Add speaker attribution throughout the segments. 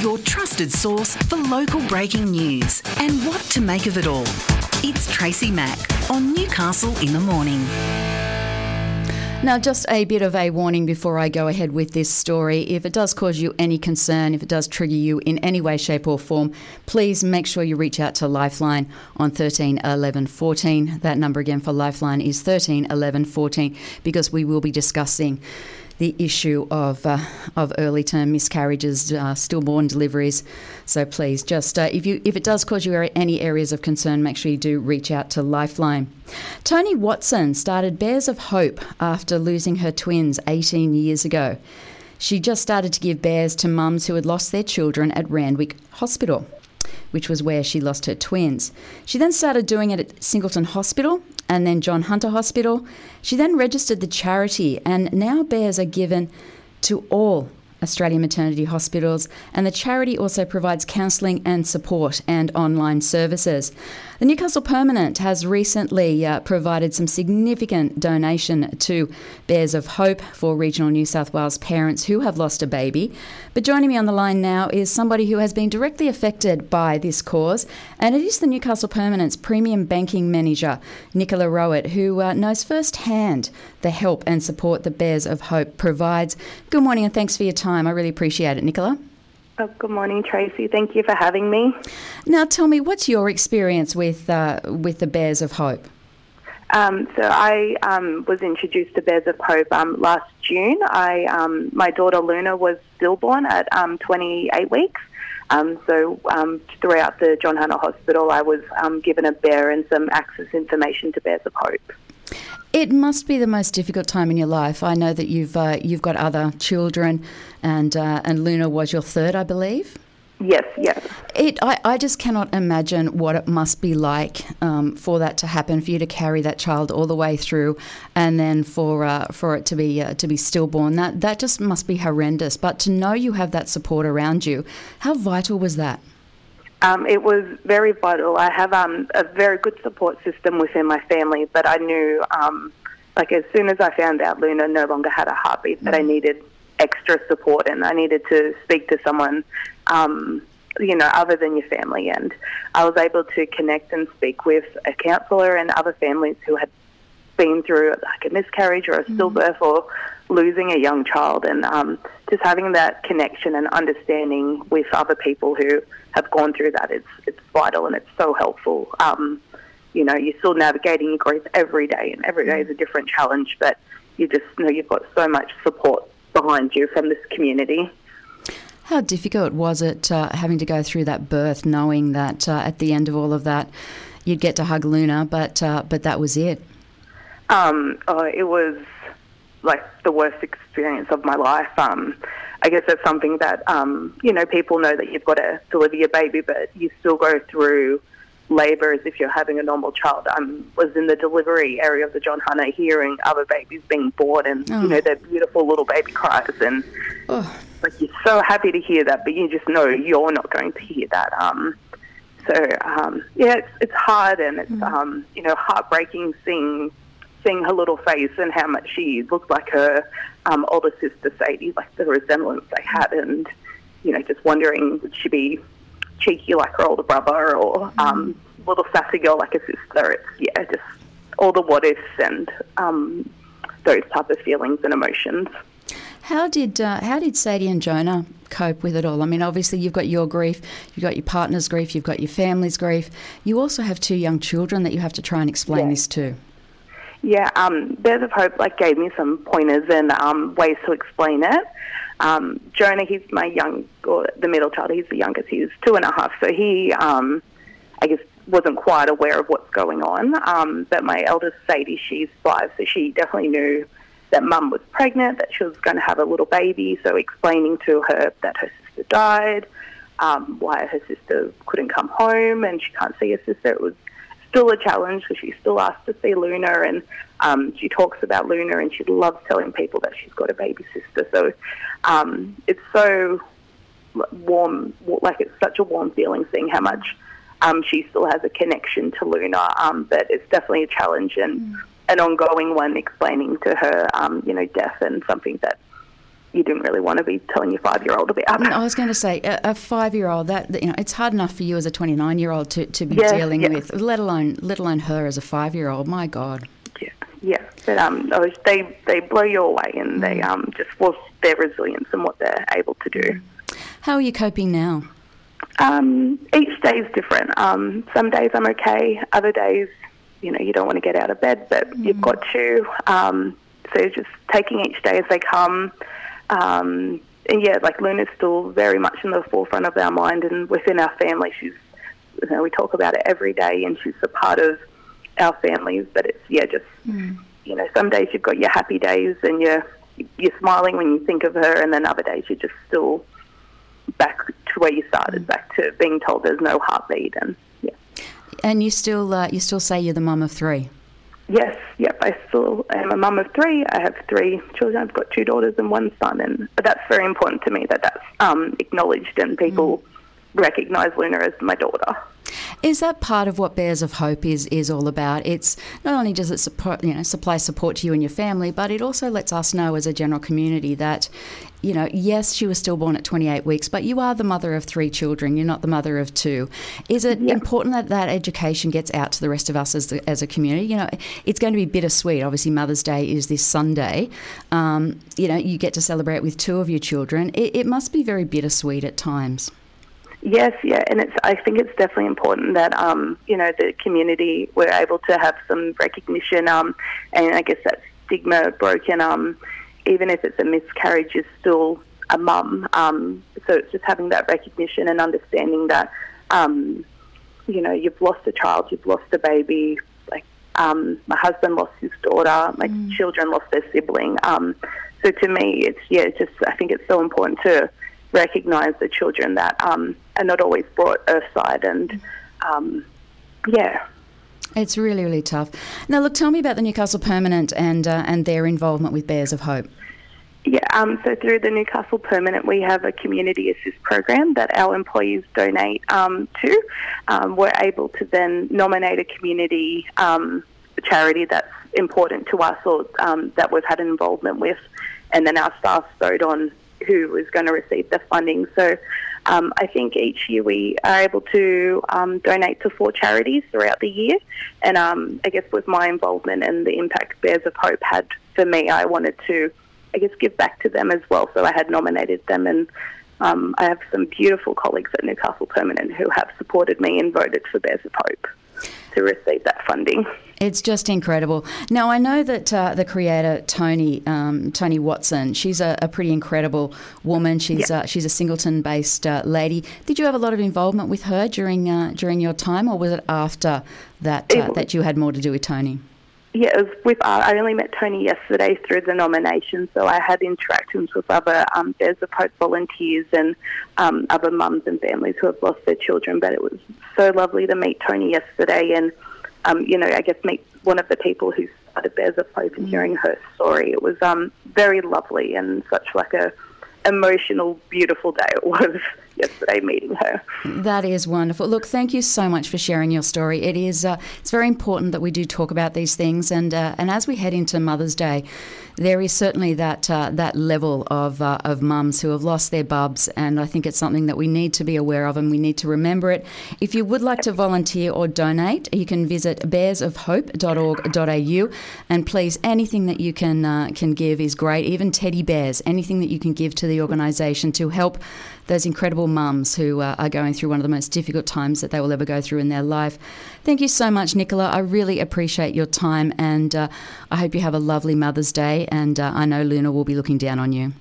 Speaker 1: your trusted source for local breaking news and what to make of it all. It's Tracy Mack on Newcastle in the Morning.
Speaker 2: Now, just a bit of a warning before I go ahead with this story. If it does cause you any concern, if it does trigger you in any way, shape, or form, please make sure you reach out to Lifeline on 13 11 14. That number again for Lifeline is 13 11 14 because we will be discussing the issue of uh, of early term miscarriages, uh, stillborn deliveries. So please, just uh, if you if it does cause you any areas of concern, make sure you do reach out to Lifeline. Tony Watson started Bears of Hope after losing her twins 18 years ago. She just started to give bears to mums who had lost their children at Randwick Hospital which was where she lost her twins. She then started doing it at Singleton Hospital and then John Hunter Hospital. She then registered the charity, and now bears are given to all Australian maternity hospitals, and the charity also provides counselling and support and online services. The Newcastle Permanent has recently uh, provided some significant donation to Bears of Hope for regional New South Wales parents who have lost a baby. But joining me on the line now is somebody who has been directly affected by this cause, and it is the Newcastle Permanent's premium banking manager, Nicola Rowett, who uh, knows firsthand the help and support that Bears of Hope provides. Good morning and thanks for your time. I really appreciate it, Nicola.
Speaker 3: Oh, good morning, Tracy. Thank you for having me.
Speaker 2: Now, tell me, what's your experience with uh, with the Bears of Hope?
Speaker 3: Um, so I um, was introduced to Bears of Hope um, last June. I um, my daughter Luna was stillborn at um, 28 weeks. Um, so throughout the John Hunter Hospital, I was given a bear and some access information to Bears of Hope.
Speaker 2: It must be the most difficult time in your life. I know that you've uh, you've got other children, and uh, and Luna was your third, I believe.
Speaker 3: Yes, yes.
Speaker 2: It, I, I just cannot imagine what it must be like um, for that to happen, for you to carry that child all the way through, and then for uh, for it to be uh, to be stillborn. That that just must be horrendous. But to know you have that support around you, how vital was that?
Speaker 3: Um, it was very vital. I have um, a very good support system within my family, but I knew, um, like, as soon as I found out Luna no longer had a heartbeat, mm-hmm. that I mm. needed extra support and I needed to speak to someone, um, you know, other than your family. And I was able to connect and speak with a counsellor and other families who had been through like a miscarriage or a mm-hmm. stillbirth or losing a young child and um, just having that connection and understanding with other people who have gone through that it's it's vital and it's so helpful. Um, you know, you're still navigating your grief every day, and every day is a different challenge, but you just know you've got so much support behind you from this community.
Speaker 2: How difficult was it uh, having to go through that birth, knowing that uh, at the end of all of that, you'd get to hug Luna, but uh, but that was it?
Speaker 3: Um, oh, it was like the worst experience of my life. Um, I guess that's something that um, you know people know that you've got to deliver your baby, but you still go through labour as if you're having a normal child. I was in the delivery area of the John Hunter, hearing other babies being born, and oh. you know their beautiful little baby cries, and oh. like you're so happy to hear that, but you just know you're not going to hear that. Um, so um, yeah, it's, it's hard and it's mm. um, you know heartbreaking seeing seeing her little face and how much she looked like her um, older sister Sadie, like the resemblance they had, and you know, just wondering would she be cheeky like her older brother or um, little sassy girl like her sister? It's yeah, just all the what ifs and um, those type of feelings and emotions.
Speaker 2: How did uh, how did Sadie and Jonah cope with it all? I mean, obviously you've got your grief, you've got your partner's grief, you've got your family's grief. You also have two young children that you have to try and explain yeah. this to.
Speaker 3: Yeah, um, Bears of Hope like gave me some pointers and um, ways to explain it. Um, Jonah, he's my young, or the middle child. He's the youngest. He's two and a half, so he, um, I guess, wasn't quite aware of what's going on. Um, but my eldest Sadie, she's five, so she definitely knew that Mum was pregnant, that she was going to have a little baby. So explaining to her that her sister died, um, why her sister couldn't come home, and she can't see her sister. It was still a challenge because she's still asked to see Luna and um, she talks about Luna and she loves telling people that she's got a baby sister. So um, it's so warm, like it's such a warm feeling seeing how much um, she still has a connection to Luna. Um, but it's definitely a challenge and mm. an ongoing one explaining to her, um, you know, death and something that you didn't really want to be telling your five year old about.
Speaker 2: I was going to say a, a five year old that you know it's hard enough for you as a twenty nine year old to, to be
Speaker 3: Yeah,
Speaker 2: dealing
Speaker 3: yeah.
Speaker 2: with, let alone let alone her as a five year old. My God.
Speaker 3: Yeah, yeah. But um, was- they they blow you away, and they um just was their resilience and what they're able to do.
Speaker 2: How are you coping now?
Speaker 3: Um, each day is different. Um, some days I'm okay. Other days, you know, you don't want to get out of bed, but you've got to. Um, so just taking each day as they come. Um, and yeah, like Luna's still very much in the forefront of our mind, and within our family, she's. You know, we talk about it every day, and she's a part of our families. But it's yeah, just you know, some days you've got your happy days, and you're you're smiling when you think of her, and then other days you're just still back to where you started, back to being told there's no heartbeat, and yeah.
Speaker 2: And you still uh, you still say you're the mum of three.
Speaker 3: Yes, yep. I still am a mum of three. I have three children. I've got two daughters and one son, and that's very important to me that that's um, acknowledged and people recognise Luna as my daughter.
Speaker 2: Is that part of what Bears of Hope is is all about? It's not only does it support, you know supply support to you and your family, but it also lets us know as a general community that, you know, yes, she was still born at 28 weeks, but you are the mother of three children. You're not the mother of two. Is it
Speaker 3: Yeah.
Speaker 2: important that that education gets out to the rest of us as the, as a community? You know, it's going to be bittersweet. Obviously, Mother's Day is this Sunday. Um, you know, you get to celebrate with two of your children. It, it must be very bittersweet at times.
Speaker 3: Yes, yeah, and it's. I think it's definitely important that um, you know the community we're able to have some recognition, um, and I guess that stigma broken. Um, even if it's a miscarriage, is still a mum. Um, so it's just having that recognition and understanding that, um, you know, you've lost a child, you've lost a baby. Like um, my husband lost his daughter, my children lost their sibling. Um, so to me, it's yeah, it's just I think it's so important to recognise the children that um, are not always brought earthside, and um, yeah,
Speaker 2: It's really, really tough. Now, look, tell me about the Newcastle Permanent and uh, and their involvement with Bears of Hope.
Speaker 3: Yeah, um, so through the Newcastle Permanent, we have a community assist program that our employees donate um, to. Um, we're able to then nominate a community um, charity that's important to us or um, that we've had an involvement with, and then our staff vote on who is going to receive the funding. So um, I think each year we are able to um, donate to four charities throughout the year. And um, I guess with my involvement and the impact Bears of Hope had for me, I wanted to, I guess, give back to them as well. So I had nominated them and um, I have some beautiful colleagues at Newcastle Permanent who have supported me and voted for Bears of Hope to receive that funding.
Speaker 2: It's just incredible. Now I know that uh, the creator Tony um, Tony Watson, she's a, a pretty incredible woman. She's
Speaker 3: Yeah.
Speaker 2: uh, she's a Singleton-based uh, lady. Did you have a lot of involvement with her during uh, during your time, or was it after that uh, that you had more to do with Tony?
Speaker 3: Yeah, it was with uh, I only met Tony yesterday through the nomination, so I had interactions with other um, Bears of Hope volunteers and um, other mums and families who have lost their children. But it was so lovely to meet Tony yesterday, and um, you know, I guess meet one of the people who started Bears of Hope and hearing her story. It was um, very lovely and such like a emotional, beautiful day it was yesterday meeting her.
Speaker 2: That is wonderful. Look, thank you so much for sharing your story. It is uh, it's very important that we do talk about these things, and uh, and as we head into Mother's Day, there is certainly that uh, that level of uh, of mums who have lost their bubs, and I think it's something that we need to be aware of, and we need to remember it. If you would like to volunteer or donate, you can visit bearsofhope.org.au, and please, anything that you can uh, can give is great. Even teddy bears, anything that you can give to the organisation to help those incredible mums who uh, are going through one of the most difficult times that they will ever go through in their life. Thank you so much, Nicola. I really appreciate your time, and uh, I hope you have a lovely Mother's Day. And uh, I know Luna will be looking down on you.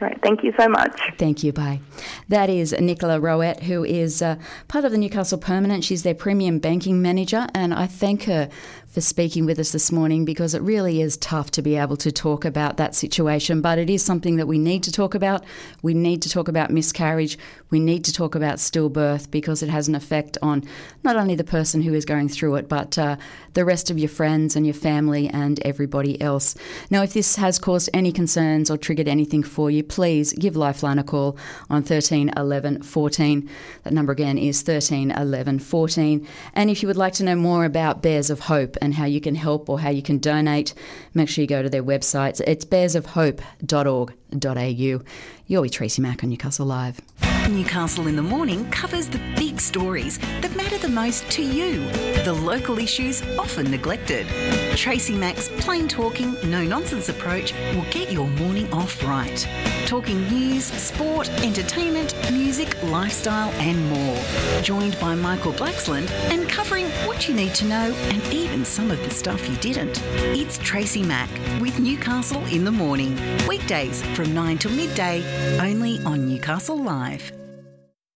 Speaker 3: Right, thank you so much.
Speaker 2: Thank you. Bye. That is Nicola Rowett, who is uh, part of the Newcastle Permanent. She's their premium banking manager, and I thank her for speaking with us this morning because it really is tough to be able to talk about that situation, but it is something that we need to talk about. We need to talk about miscarriage. We need to talk about stillbirth because it has an effect on not only the person who is going through it, but uh, the rest of your friends and your family and everybody else. Now, if this has caused any concerns or triggered anything for you, please give Lifeline a call on 13 11 14. That number again is 13 11 14. And if you would like to know more about Bears of Hope and how you can help or how you can donate, make sure you go to their websites. It's bearsofhope.org.au. You're with Tracy Mack on Newcastle Live.
Speaker 1: Newcastle in the Morning covers the big stories that matter the most to you, the local issues often neglected. Tracy Mack's plain talking, no nonsense approach will get your morning off right. Talking news, sport, entertainment, music, lifestyle, and more. Joined by Michael Blacksland and covering what you need to know and even some of the stuff you didn't. It's Tracy Mack with Newcastle in the Morning. Weekdays from 9 till midday, only on Newcastle Live.